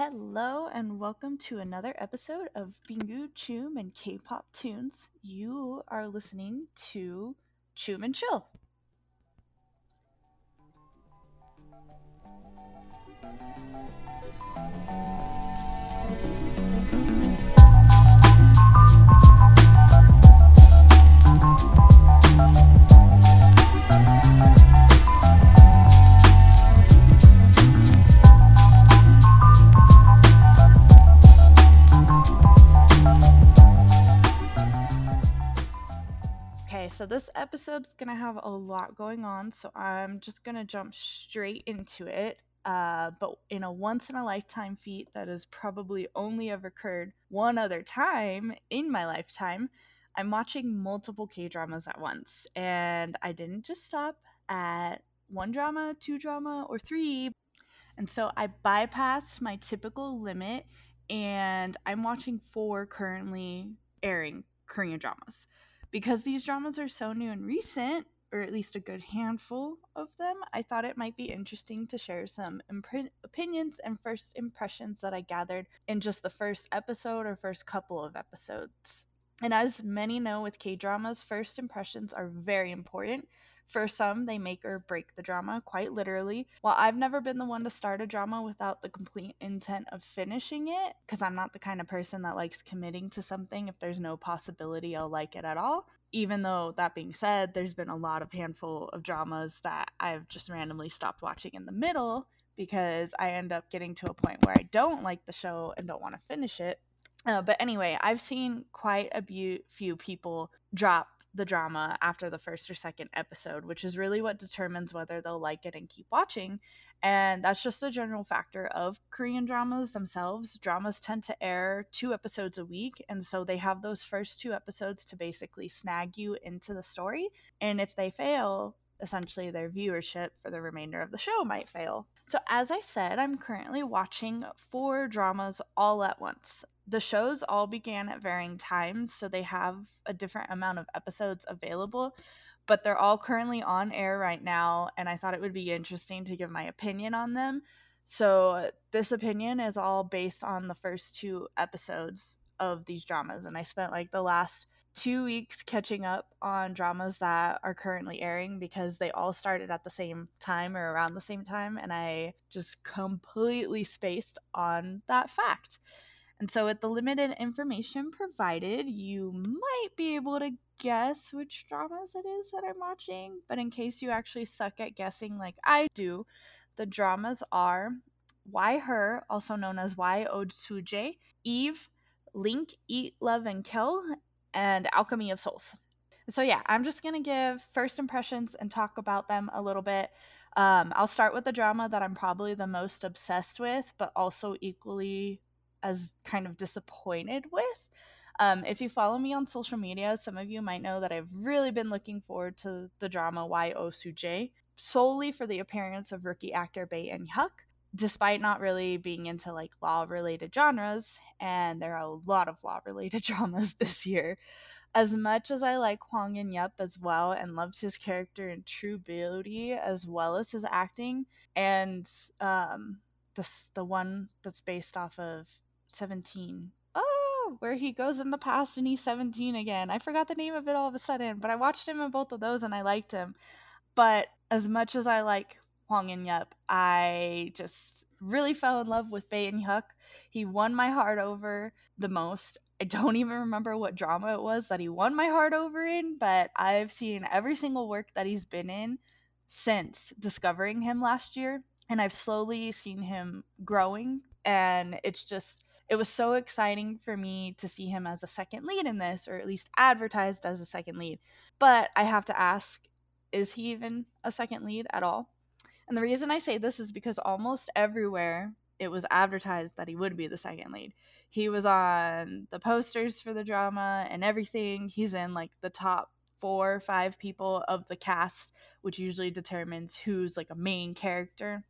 Hello and welcome to another episode of Bingu Chum and K-pop tunes. You are listening to Chum and Chill. So this episode's gonna have a lot going on, so I'm just gonna jump straight into it. Uh, but in a once in a lifetime feat that has probably only ever occurred one other time in my lifetime, I'm watching multiple K dramas at once. And I didn't just stop at one drama, two drama, or three. And so I bypassed my typical limit and I'm watching four currently airing Korean dramas because these dramas are so new and recent, or at least a good handful of them, I thought it might be interesting to share some imp- opinions and first impressions that I gathered in just the first episode or first couple of episodes. And as many know with K dramas, first impressions are very important. For some, they make or break the drama, quite literally. While I've never been the one to start a drama without the complete intent of finishing it, because I'm not the kind of person that likes committing to something if there's no possibility I'll like it at all. Even though, that being said, there's been a lot of handful of dramas that I've just randomly stopped watching in the middle because I end up getting to a point where I don't like the show and don't want to finish it. Uh, but anyway, I've seen quite a bu- few people drop the drama after the first or second episode, which is really what determines whether they'll like it and keep watching. And that's just a general factor of Korean dramas themselves. Dramas tend to air two episodes a week, and so they have those first two episodes to basically snag you into the story. And if they fail, essentially their viewership for the remainder of the show might fail. So, as I said, I'm currently watching four dramas all at once the shows all began at varying times, so they have a different amount of episodes available, but they're all currently on air right now, and I thought it would be interesting to give my opinion on them. So, this opinion is all based on the first two episodes of these dramas, and I spent like the last two weeks catching up on dramas that are currently airing because they all started at the same time or around the same time, and I just completely spaced on that fact. And so, with the limited information provided, you might be able to guess which dramas it is that I'm watching. But in case you actually suck at guessing like I do, the dramas are Why Her, also known as Why Ode Eve, Link, Eat, Love, and Kill, and Alchemy of Souls. So, yeah, I'm just going to give first impressions and talk about them a little bit. Um, I'll start with the drama that I'm probably the most obsessed with, but also equally as kind of disappointed with. Um, if you follow me on social media, some of you might know that I've really been looking forward to the drama Why Oh solely for the appearance of rookie actor Bae In Hyuk. Despite not really being into like law related genres, and there are a lot of law related dramas this year, as much as I like Hwang In Yup as well and loved his character in True Beauty as well as his acting, and um, the one that's based off of 17. Oh, where he goes in the past and he's 17 again. I forgot the name of it all of a sudden, but I watched him in both of those and I liked him. But as much as I like Hwang In Yup, I just really fell in love with Bae In Hyuk. He won my heart over the most. I don't even remember what drama it was that he won my heart over in, but I've seen every single work that he's been in since discovering him last year. And I've slowly seen him growing. And it's just it was so exciting for me to see him as a second lead in this, or at least advertised as a second lead. But I have to ask, is he even a second lead at all? And the reason I say this is because almost everywhere it was advertised that he would be the second lead. He was on the posters for the drama and everything. He's in like the top four or five people of the cast, which usually determines who's like a main character.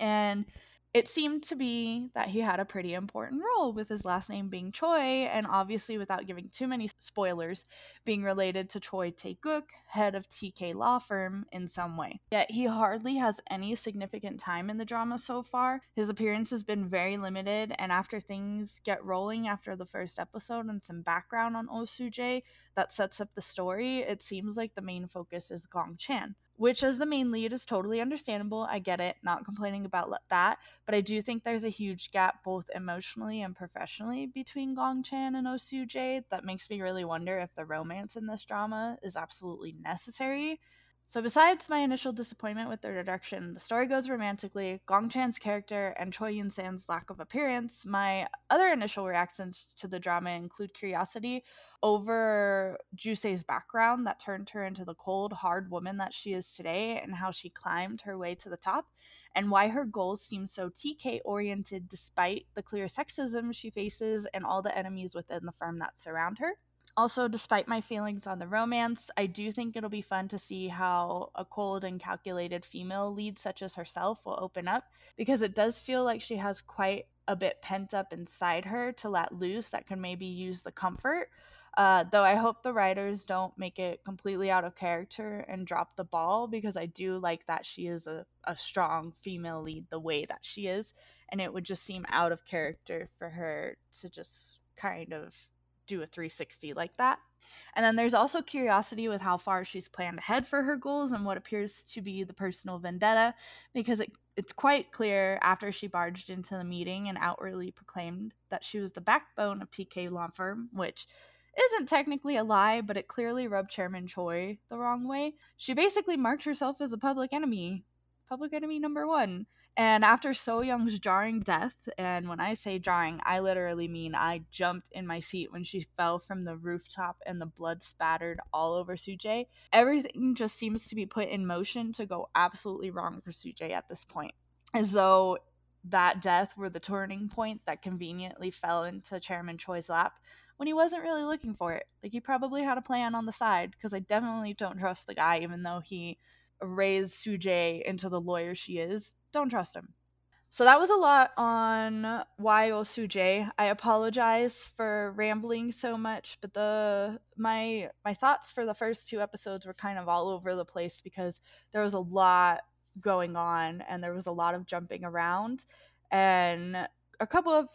And it seemed to be that he had a pretty important role with his last name being Choi, and obviously, without giving too many spoilers, being related to Choi Tae-guk, head of TK Law Firm, in some way. Yet he hardly has any significant time in the drama so far. His appearance has been very limited, and after things get rolling after the first episode and some background on Oh Soo-jae that sets up the story, it seems like the main focus is Gong Chan which as the main lead is totally understandable. I get it, not complaining about that, but I do think there's a huge gap both emotionally and professionally between Gong Chan and Oh Soo-jae that makes me really wonder if the romance in this drama is absolutely necessary so, besides my initial disappointment with their direction, the story goes romantically, Gong Chan's character, and Choi Yun San's lack of appearance, my other initial reactions to the drama include curiosity over Soo-jae's background that turned her into the cold, hard woman that she is today, and how she climbed her way to the top, and why her goals seem so TK oriented despite the clear sexism she faces and all the enemies within the firm that surround her. Also, despite my feelings on the romance, I do think it'll be fun to see how a cold and calculated female lead such as herself will open up because it does feel like she has quite a bit pent up inside her to let loose that can maybe use the comfort. Uh, though I hope the writers don't make it completely out of character and drop the ball because I do like that she is a, a strong female lead the way that she is. And it would just seem out of character for her to just kind of do a 360 like that. And then there's also curiosity with how far she's planned ahead for her goals and what appears to be the personal vendetta, because it, it's quite clear after she barged into the meeting and outwardly proclaimed that she was the backbone of TK Law Firm, which isn't technically a lie, but it clearly rubbed Chairman Choi the wrong way. She basically marked herself as a public enemy, public enemy number one. And after So Young's jarring death, and when I say jarring, I literally mean I jumped in my seat when she fell from the rooftop and the blood spattered all over Soo-jae, everything just seems to be put in motion to go absolutely wrong for Soo-jae at this point. As though that death were the turning point that conveniently fell into Chairman Choi's lap when he wasn't really looking for it. Like he probably had a plan on the side, because I definitely don't trust the guy, even though he raised Soo-jae into the lawyer she is. Don't trust him. So that was a lot on why Oh Soo-jae. I apologize for rambling so much, but the my my thoughts for the first two episodes were kind of all over the place because there was a lot going on and there was a lot of jumping around and a couple of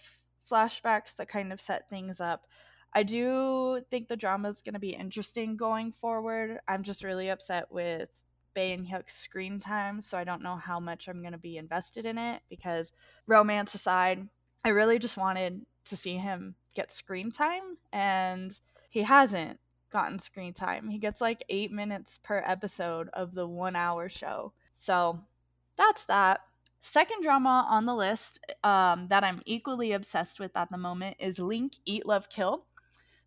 flashbacks that kind of set things up. I do think the drama is going to be interesting going forward. I'm just really upset with Bae In Hyuk's screen time, so I don't know how much I'm going to be invested in it because romance aside, I really just wanted to see him get screen time and he hasn't gotten screen time. He gets like 8 minutes per episode of the 1 hour show. So, that's that. Second drama on the list um, that I'm equally obsessed with at the moment is Link Eat Love Kill.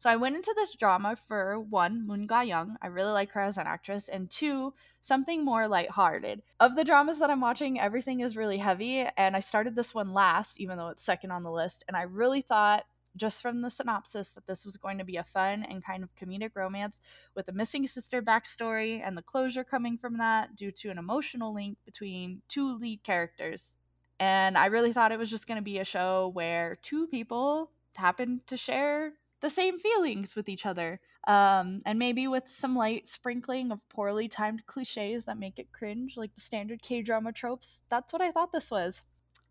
So I went into this drama for one, Moon Ga Young. I really like her as an actress, and two, something more lighthearted. Of the dramas that I'm watching, everything is really heavy, and I started this one last, even though it's second on the list, and I really thought just from the synopsis that this was going to be a fun and kind of comedic romance with a missing sister backstory and the closure coming from that due to an emotional link between two lead characters. And I really thought it was just going to be a show where two people happened to share the same feelings with each other. Um, and maybe with some light sprinkling of poorly timed cliches that make it cringe, like the standard K drama tropes. That's what I thought this was.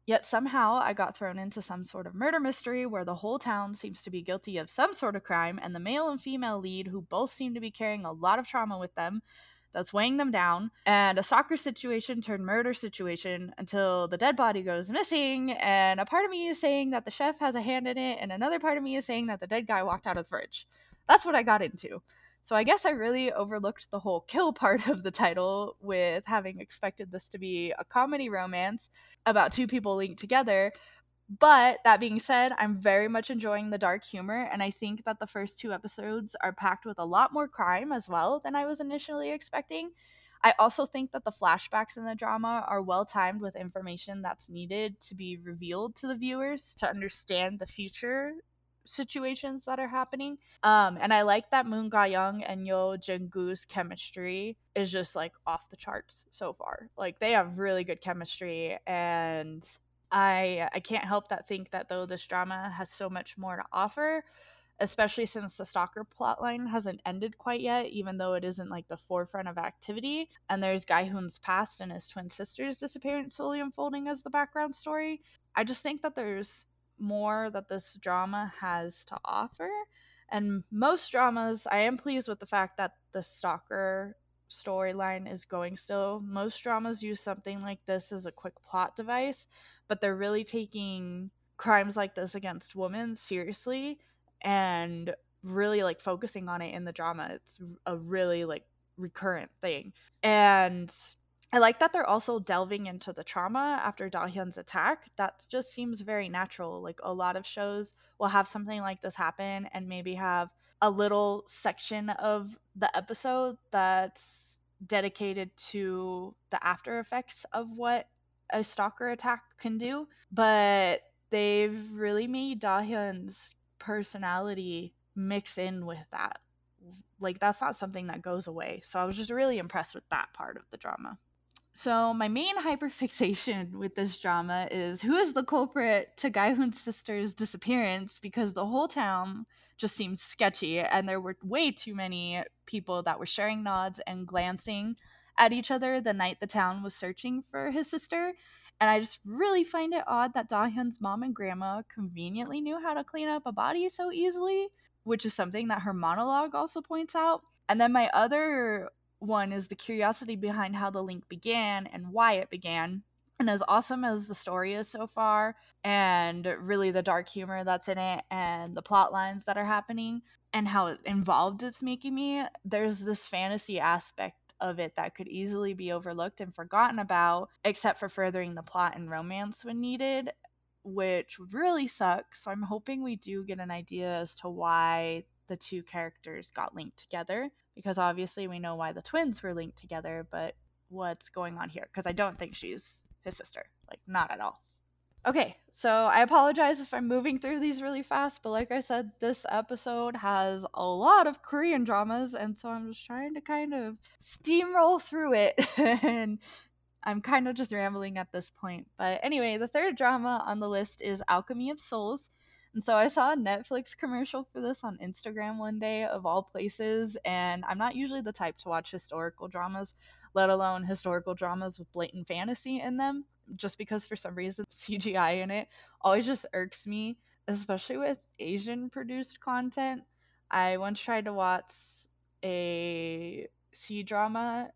Yet somehow I got thrown into some sort of murder mystery where the whole town seems to be guilty of some sort of crime, and the male and female lead, who both seem to be carrying a lot of trauma with them, that's weighing them down, and a stalker situation turned murder situation until the dead body goes missing, and a part of me is saying that the chef has a hand in it, and another part of me is saying that the dead guy walked out of the fridge. That's what I got into. So I guess I really overlooked the whole kill part of the title with having expected this to be a comedy romance about two people linked together, but that being said, I'm very much enjoying the dark humor, and I think that the first two episodes are packed with a lot more crime as well than I was initially expecting. I also think that the flashbacks in the drama are well timed with information that's needed to be revealed to the viewers to understand the future situations that are happening. Um, and I like that Moon Ga Young and Yeo Jin-goo's chemistry is just like off the charts so far. Like they have really good chemistry and I I can't help that think that though this drama has so much more to offer, especially since the stalker plotline hasn't ended quite yet, even though it isn't like the forefront of activity. And there's Gi-hun's past and his twin sister's disappearance slowly unfolding as the background story. I just think that there's more that this drama has to offer. And most dramas, I am pleased with the fact that the stalker storyline is going still. Most dramas use something like this as a quick plot device, but they're really taking crimes like this against women seriously and really like focusing on it in the drama. It's a really like recurrent thing. And I like that they're also delving into the trauma after Dahyun's attack. That just seems very natural. Like a lot of shows will have something like this happen and maybe have a little section of the episode that's dedicated to the after effects of what a stalker attack can do. But they've really made Dahyun's personality mix in with that. Like that's not something that goes away. So I was just really impressed with that part of the drama. So my main hyperfixation with this drama is who is the culprit to Gi-hun's sister's disappearance because the whole town just seems sketchy and there were way too many people that were sharing nods and glancing at each other the night the town was searching for his sister and I just really find it odd that Dahyun's mom and grandma conveniently knew how to clean up a body so easily, which is something that her monologue also points out. And then my other one is the curiosity behind how the link began and why it began. And as awesome as the story is so far, and really the dark humor that's in it, and the plot lines that are happening, and how involved it's making me, there's this fantasy aspect of it that could easily be overlooked and forgotten about, except for furthering the plot and romance when needed, which really sucks. So I'm hoping we do get an idea as to why the two characters got linked together, because obviously we know why the twins were linked together, but what's going on here? Because I don't think she's his sister. Like, not at all. Okay, so I apologize if I'm moving through these really fast, but like I said, this episode has a lot of Korean dramas, and so I'm just trying to kind of steamroll through it. and I'm kind of just rambling at this point. But anyway, the third drama on the list is Alchemy of Souls. And so I saw a Netflix commercial for this on Instagram one day, of all places. And I'm not usually the type to watch historical dramas, let alone historical dramas with blatant fantasy in them just because for some reason CGI in it always just irks me, especially with Asian produced content. I once tried to watch a C drama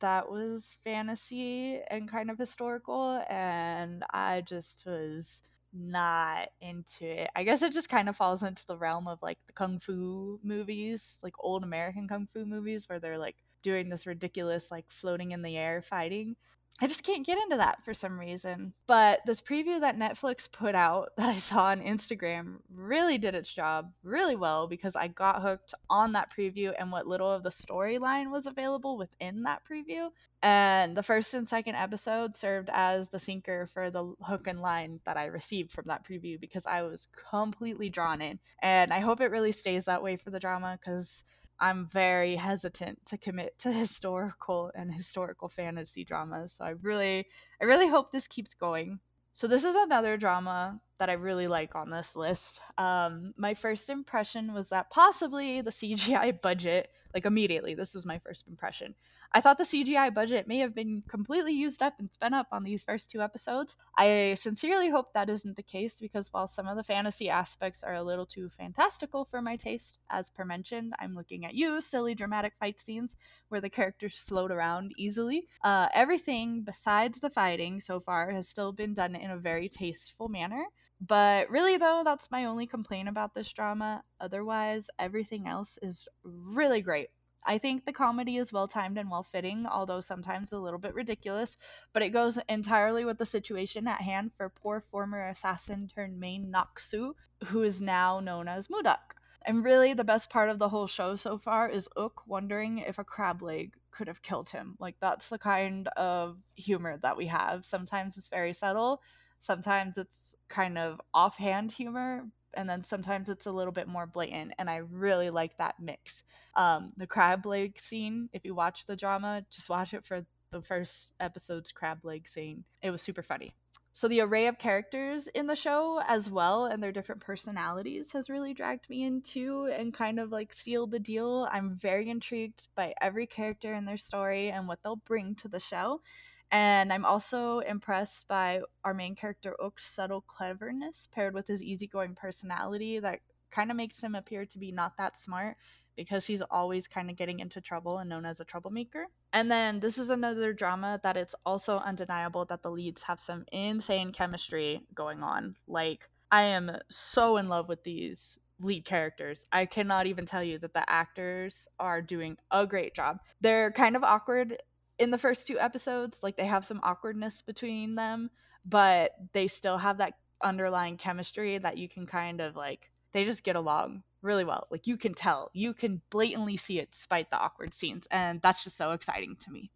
that was fantasy and kind of historical, and I just was not into it. I guess it just kind of falls into the realm of like the kung fu movies, like old American kung fu movies where they're like doing this ridiculous like floating in the air fighting. I just can't get into that for some reason. But this preview that Netflix put out that I saw on Instagram really did its job really well because I got hooked on that preview and what little of the storyline was available within that preview. And the first and second episode served as the sinker for the hook and line that I received from that preview because I was completely drawn in. And I hope it really stays that way for the drama because I'm very hesitant to commit to historical and historical fantasy dramas. So I really I really hope this keeps going. So this is another drama that I really like on this list. Um, my first impression was that possibly the CGI budget, like immediately, this was my first impression. I thought the CGI budget may have been completely used up and spent up on these first two episodes. I sincerely hope that isn't the case because while some of the fantasy aspects are a little too fantastical for my taste, as per mentioned, I'm looking at you, silly dramatic fight scenes where the characters float around easily. Uh, everything besides the fighting so far has still been done in a very tasteful manner. But really, though, that's my only complaint about this drama. Otherwise, everything else is really great. I think the comedy is well timed and well fitting, although sometimes a little bit ridiculous, but it goes entirely with the situation at hand for poor former assassin turned main Naksu, who is now known as Mudeok. And really, the best part of the whole show so far is Ook wondering if a crab leg could have killed him. Like, that's the kind of humor that we have. Sometimes it's very subtle, sometimes it's kind of offhand humor and then sometimes it's a little bit more blatant and i really like that mix um, the crab leg scene if you watch the drama just watch it for the first episode's crab leg scene it was super funny So the array of characters in the show as well and their different personalities has really dragged me into and kind of like sealed the deal. I'm very intrigued by every character and their story and what they'll bring to the show. And I'm also impressed by our main character Oak's subtle cleverness paired with his easygoing personality that kind of makes him appear to be not that smart because he's always kind of getting into trouble and known as a troublemaker. And then this is another drama that it's also undeniable that the leads have some insane chemistry going on. Like, I am so in love with these lead characters. I cannot even tell you that the actors are doing a great job. They're kind of awkward in the first two episodes, like, they have some awkwardness between them, but they still have that underlying chemistry that you can kind of like they just get along really well. Like you can tell, you can blatantly see it despite the awkward scenes, and that's just so exciting to me.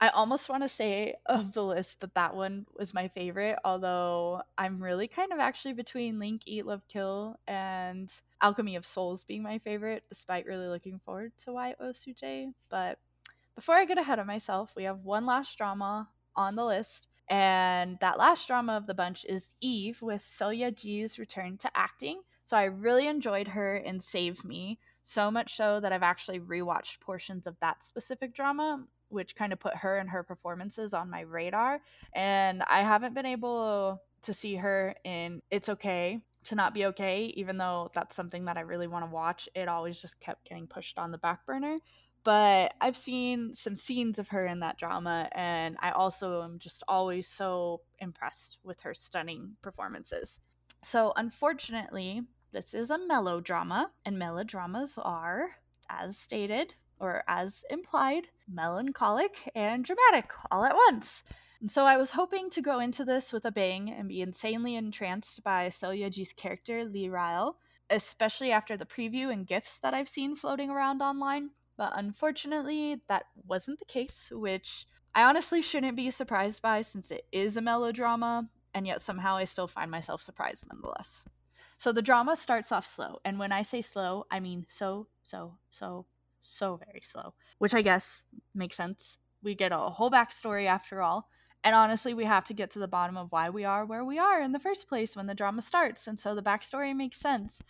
I almost want to say of the list that that one was my favorite, although I'm really kind of actually between Link, Eat, Love, Kill, and Alchemy of Souls being my favorite, despite really looking forward to White Osuj. But before I get ahead of myself, we have one last drama on the list, and that last drama of the bunch is Eve with Seo Ye-ji's return to acting. So I really enjoyed her in Save Me, so much so that I've actually rewatched portions of that specific drama, which kind of put her and her performances on my radar. And I haven't been able to see her in It's Okay to Not Be Okay, even though that's something that I really want to watch. It always just kept getting pushed on the back burner but I've seen some scenes of her in that drama, and I also am just always so impressed with her stunning performances. So, unfortunately, this is a melodrama, and melodramas are, as stated or as implied, melancholic and dramatic all at once. And so I was hoping to go into this with a bang and be insanely entranced by Seo Ye-ji's character, Lee Rael, especially after the preview and gifs that I've seen floating around online. But unfortunately, that wasn't the case, which I honestly shouldn't be surprised by since it is a melodrama, and yet somehow I still find myself surprised nonetheless. So the drama starts off slow, and when I say slow, I mean so, so, so, so very slow, which I guess makes sense. We get a whole backstory after all, and honestly, we have to get to the bottom of why we are where we are in the first place when the drama starts, and so the backstory makes sense.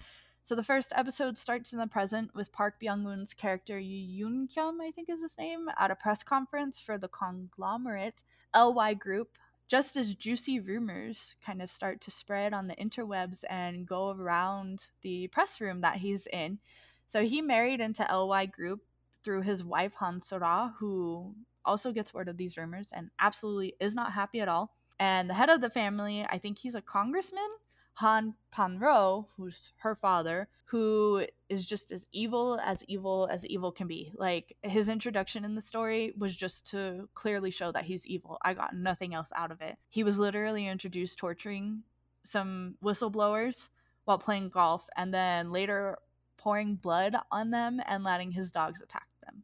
So the first episode starts in the present with Park Byung-eun's character Yoon Kyum, I think is his name, at a press conference for the conglomerate LY Group. Just as juicy rumors kind of start to spread on the interwebs and go around the press room that he's in. So he married into LY Group through his wife Han Sora, who also gets word of these rumors and absolutely is not happy at all. And the head of the family, I think he's a congressman Han Pan-ro, who's her father, who is just as evil as evil as evil can be. Like his introduction in the story was just to clearly show that he's evil. I got nothing else out of it. He was literally introduced torturing some whistleblowers while playing golf and then later pouring blood on them and letting his dogs attack them.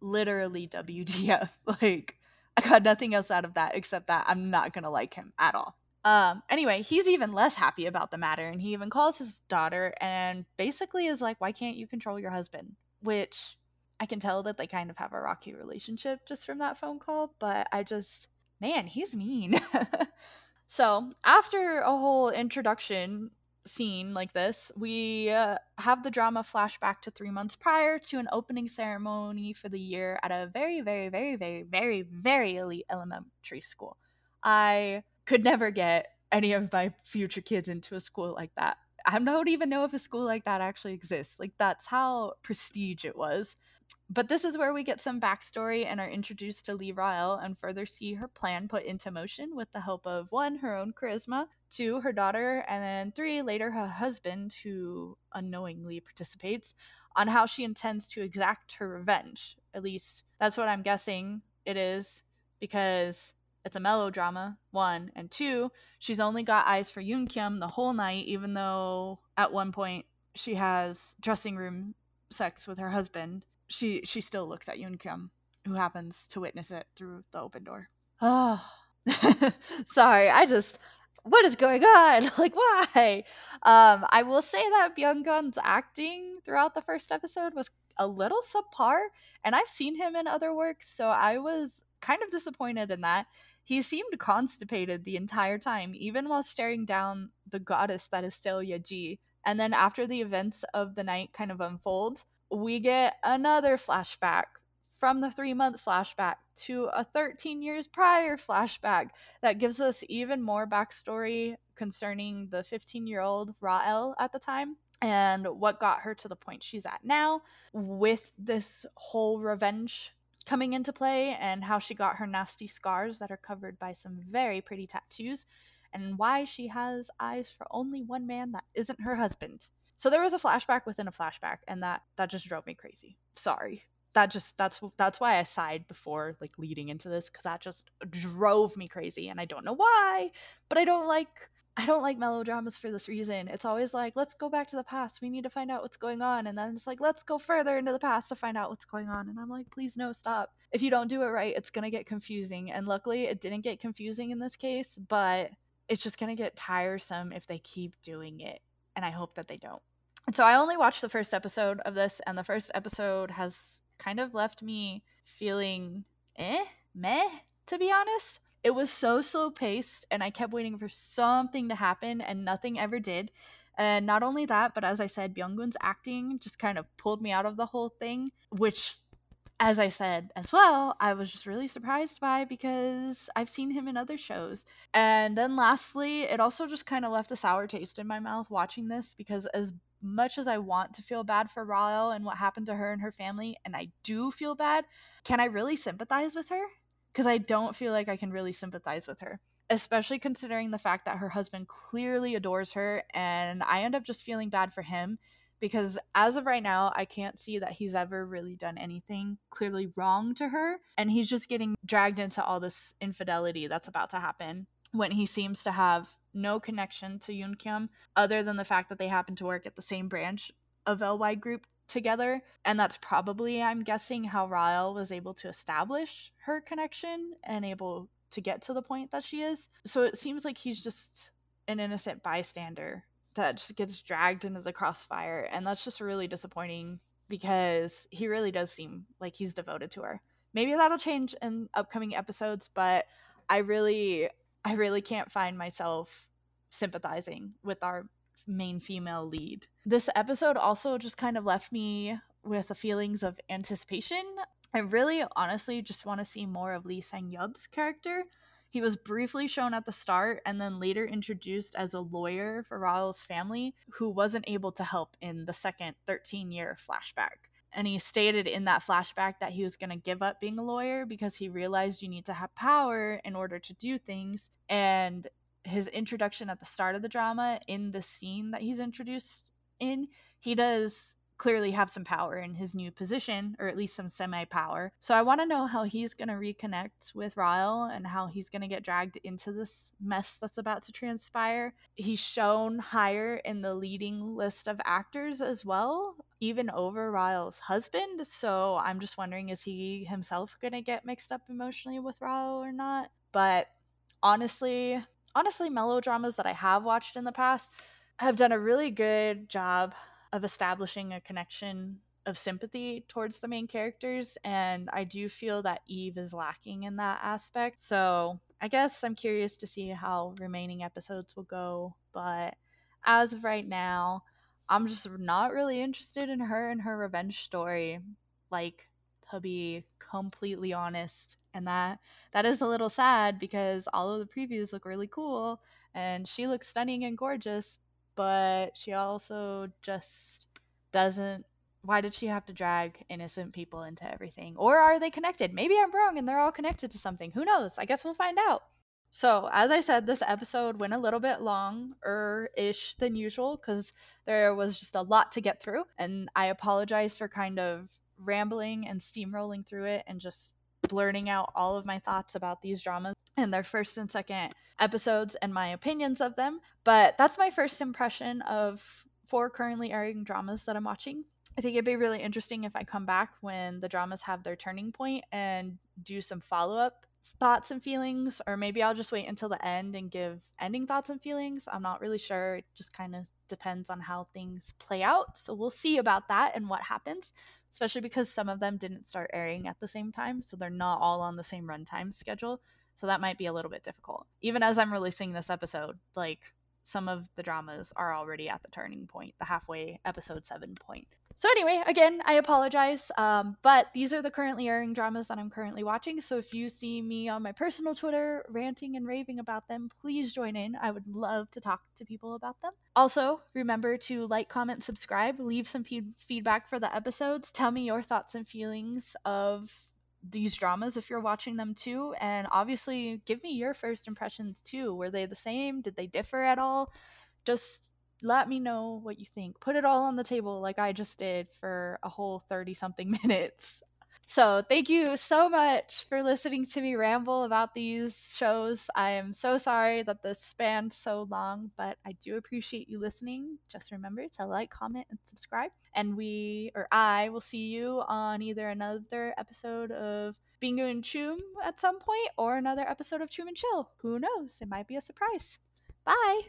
Literally WTF. Like I got nothing else out of that except that I'm not going to like him at all. Um, anyway, he's even less happy about the matter, and he even calls his daughter and basically is like, Why can't you control your husband? Which I can tell that they kind of have a rocky relationship just from that phone call, but I just, man, he's mean. so, after a whole introduction scene like this, we uh, have the drama flashback to three months prior to an opening ceremony for the year at a very, very, very, very, very, very elite elementary school. I could never get any of my future kids into a school like that. I don't even know if a school like that actually exists. Like, that's how prestige it was. But this is where we get some backstory and are introduced to Lee Rael and further see her plan put into motion with the help of one, her own charisma, two, her daughter, and then three, later, her husband, who unknowingly participates, on how she intends to exact her revenge. At least that's what I'm guessing it is, because it's a melodrama, one. And two, she's only got eyes for Yoon Kyum the whole night, even though at one point she has dressing room sex with her husband. She she still looks at Yoon Kyum, who happens to witness it through the open door. Oh, sorry. I just what is going on? Like why? Um, I will say that Byung-eun's acting throughout the first episode was a little subpar, and I've seen him in other works, so I was kind of disappointed in that. He seemed constipated the entire time, even while staring down the goddess that is Seo Ye-ji. And then after the events of the night kind of unfold, we get another flashback from the three month flashback to a 13 years prior flashback that gives us even more backstory concerning the 15 year old Rael at the time and what got her to the point she's at now with this whole revenge coming into play and how she got her nasty scars that are covered by some very pretty tattoos and why she has eyes for only one man that isn't her husband. So there was a flashback within a flashback and that that just drove me crazy. Sorry. That just that's that's why I sighed before like leading into this cuz that just drove me crazy and I don't know why, but I don't like I don't like melodramas for this reason. It's always like, let's go back to the past. We need to find out what's going on. And then it's like, let's go further into the past to find out what's going on. And I'm like, please, no, stop. If you don't do it right, it's going to get confusing. And luckily, it didn't get confusing in this case, but it's just going to get tiresome if they keep doing it. And I hope that they don't. And so I only watched the first episode of this, and the first episode has kind of left me feeling eh, meh, to be honest it was so slow paced and i kept waiting for something to happen and nothing ever did and not only that but as i said byung-eun's acting just kind of pulled me out of the whole thing which as i said as well i was just really surprised by because i've seen him in other shows and then lastly it also just kind of left a sour taste in my mouth watching this because as much as I want to feel bad for Rael and what happened to her and her family, and I do feel bad, can I really sympathize with her? Because I don't feel like I can really sympathize with her, especially considering the fact that her husband clearly adores her. And I end up just feeling bad for him because as of right now, I can't see that he's ever really done anything clearly wrong to her. And he's just getting dragged into all this infidelity that's about to happen when he seems to have no connection to Yoon Kyum other than the fact that they happen to work at the same branch of LY Group together. And that's probably, I'm guessing, how Rael was able to establish her connection and able to get to the point that she is. So it seems like he's just an innocent bystander that just gets dragged into the crossfire. And that's just really disappointing because he really does seem like he's devoted to her. Maybe that'll change in upcoming episodes, but I really, I really can't find myself sympathizing with our main female lead. This episode also just kind of left me with the feelings of anticipation. I really honestly just want to see more of Lee Sang Yub's character. He was briefly shown at the start and then later introduced as a lawyer for Rael's family who wasn't able to help in the second 13 year flashback. And he stated in that flashback that he was going to give up being a lawyer because he realized you need to have power in order to do things. And his introduction at the start of the drama in the scene that he's introduced in he does clearly have some power in his new position or at least some semi power so i want to know how he's going to reconnect with Rael and how he's going to get dragged into this mess that's about to transpire. He's shown higher in the leading list of actors as well even over Rael's husband. So i'm just wondering is he himself going to get mixed up emotionally with Rael or not? But honestly honestly, melodramas that I have watched in the past have done a really good job of establishing a connection of sympathy towards the main characters. And I do feel that Eve is lacking in that aspect. So I guess I'm curious to see how remaining episodes will go. But as of right now, I'm just not really interested in her and her revenge story. Like, to be completely honest and that that is a little sad because all of the previews look really cool and she looks stunning and gorgeous but she also just doesn't why did she have to drag innocent people into everything? Or are they connected? Maybe i'm wrong and they're all connected to something. Who knows? I guess we'll find out. So as i said this episode went a little bit longer ish than usual because there was just a lot to get through and i apologize for kind of rambling and steamrolling through it and just blurting out all of my thoughts about these dramas and their first and second episodes and my opinions of them. But that's my first impression of four currently airing dramas that I'm watching. I think it'd be really interesting if I come back when the dramas have their turning point and do some follow up thoughts and feelings, or maybe I'll just wait until the end and give ending thoughts and feelings. I'm not really sure. It just kind of depends on how things play out. So we'll see about that and what happens, especially because some of them didn't start airing at the same time. So they're not all on the same runtime schedule. So that might be a little bit difficult. Even as I'm releasing this episode, like some of the dramas are already at the turning point, the halfway episode seven point. So, anyway, again, I apologize, um, but these are the currently airing dramas that I'm currently watching. So, if you see me on my personal Twitter ranting and raving about them, please join in. I would love to talk to people about them. Also, remember to like, comment, subscribe, leave some fe- feedback for the episodes. Tell me your thoughts and feelings of these dramas if you're watching them too and obviously give me your first impressions too were they the same did they differ at all just let me know what you think put it all on the table like i just did for a whole 30 something minutes so, thank you so much for listening to me ramble about these shows. I am so sorry that this spanned so long, but I do appreciate you listening. Just remember to like, comment, and subscribe. And we, or I, will see you on either another episode of Bingo and Choom at some point or another episode of Choom and Chill. Who knows? It might be a surprise. Bye.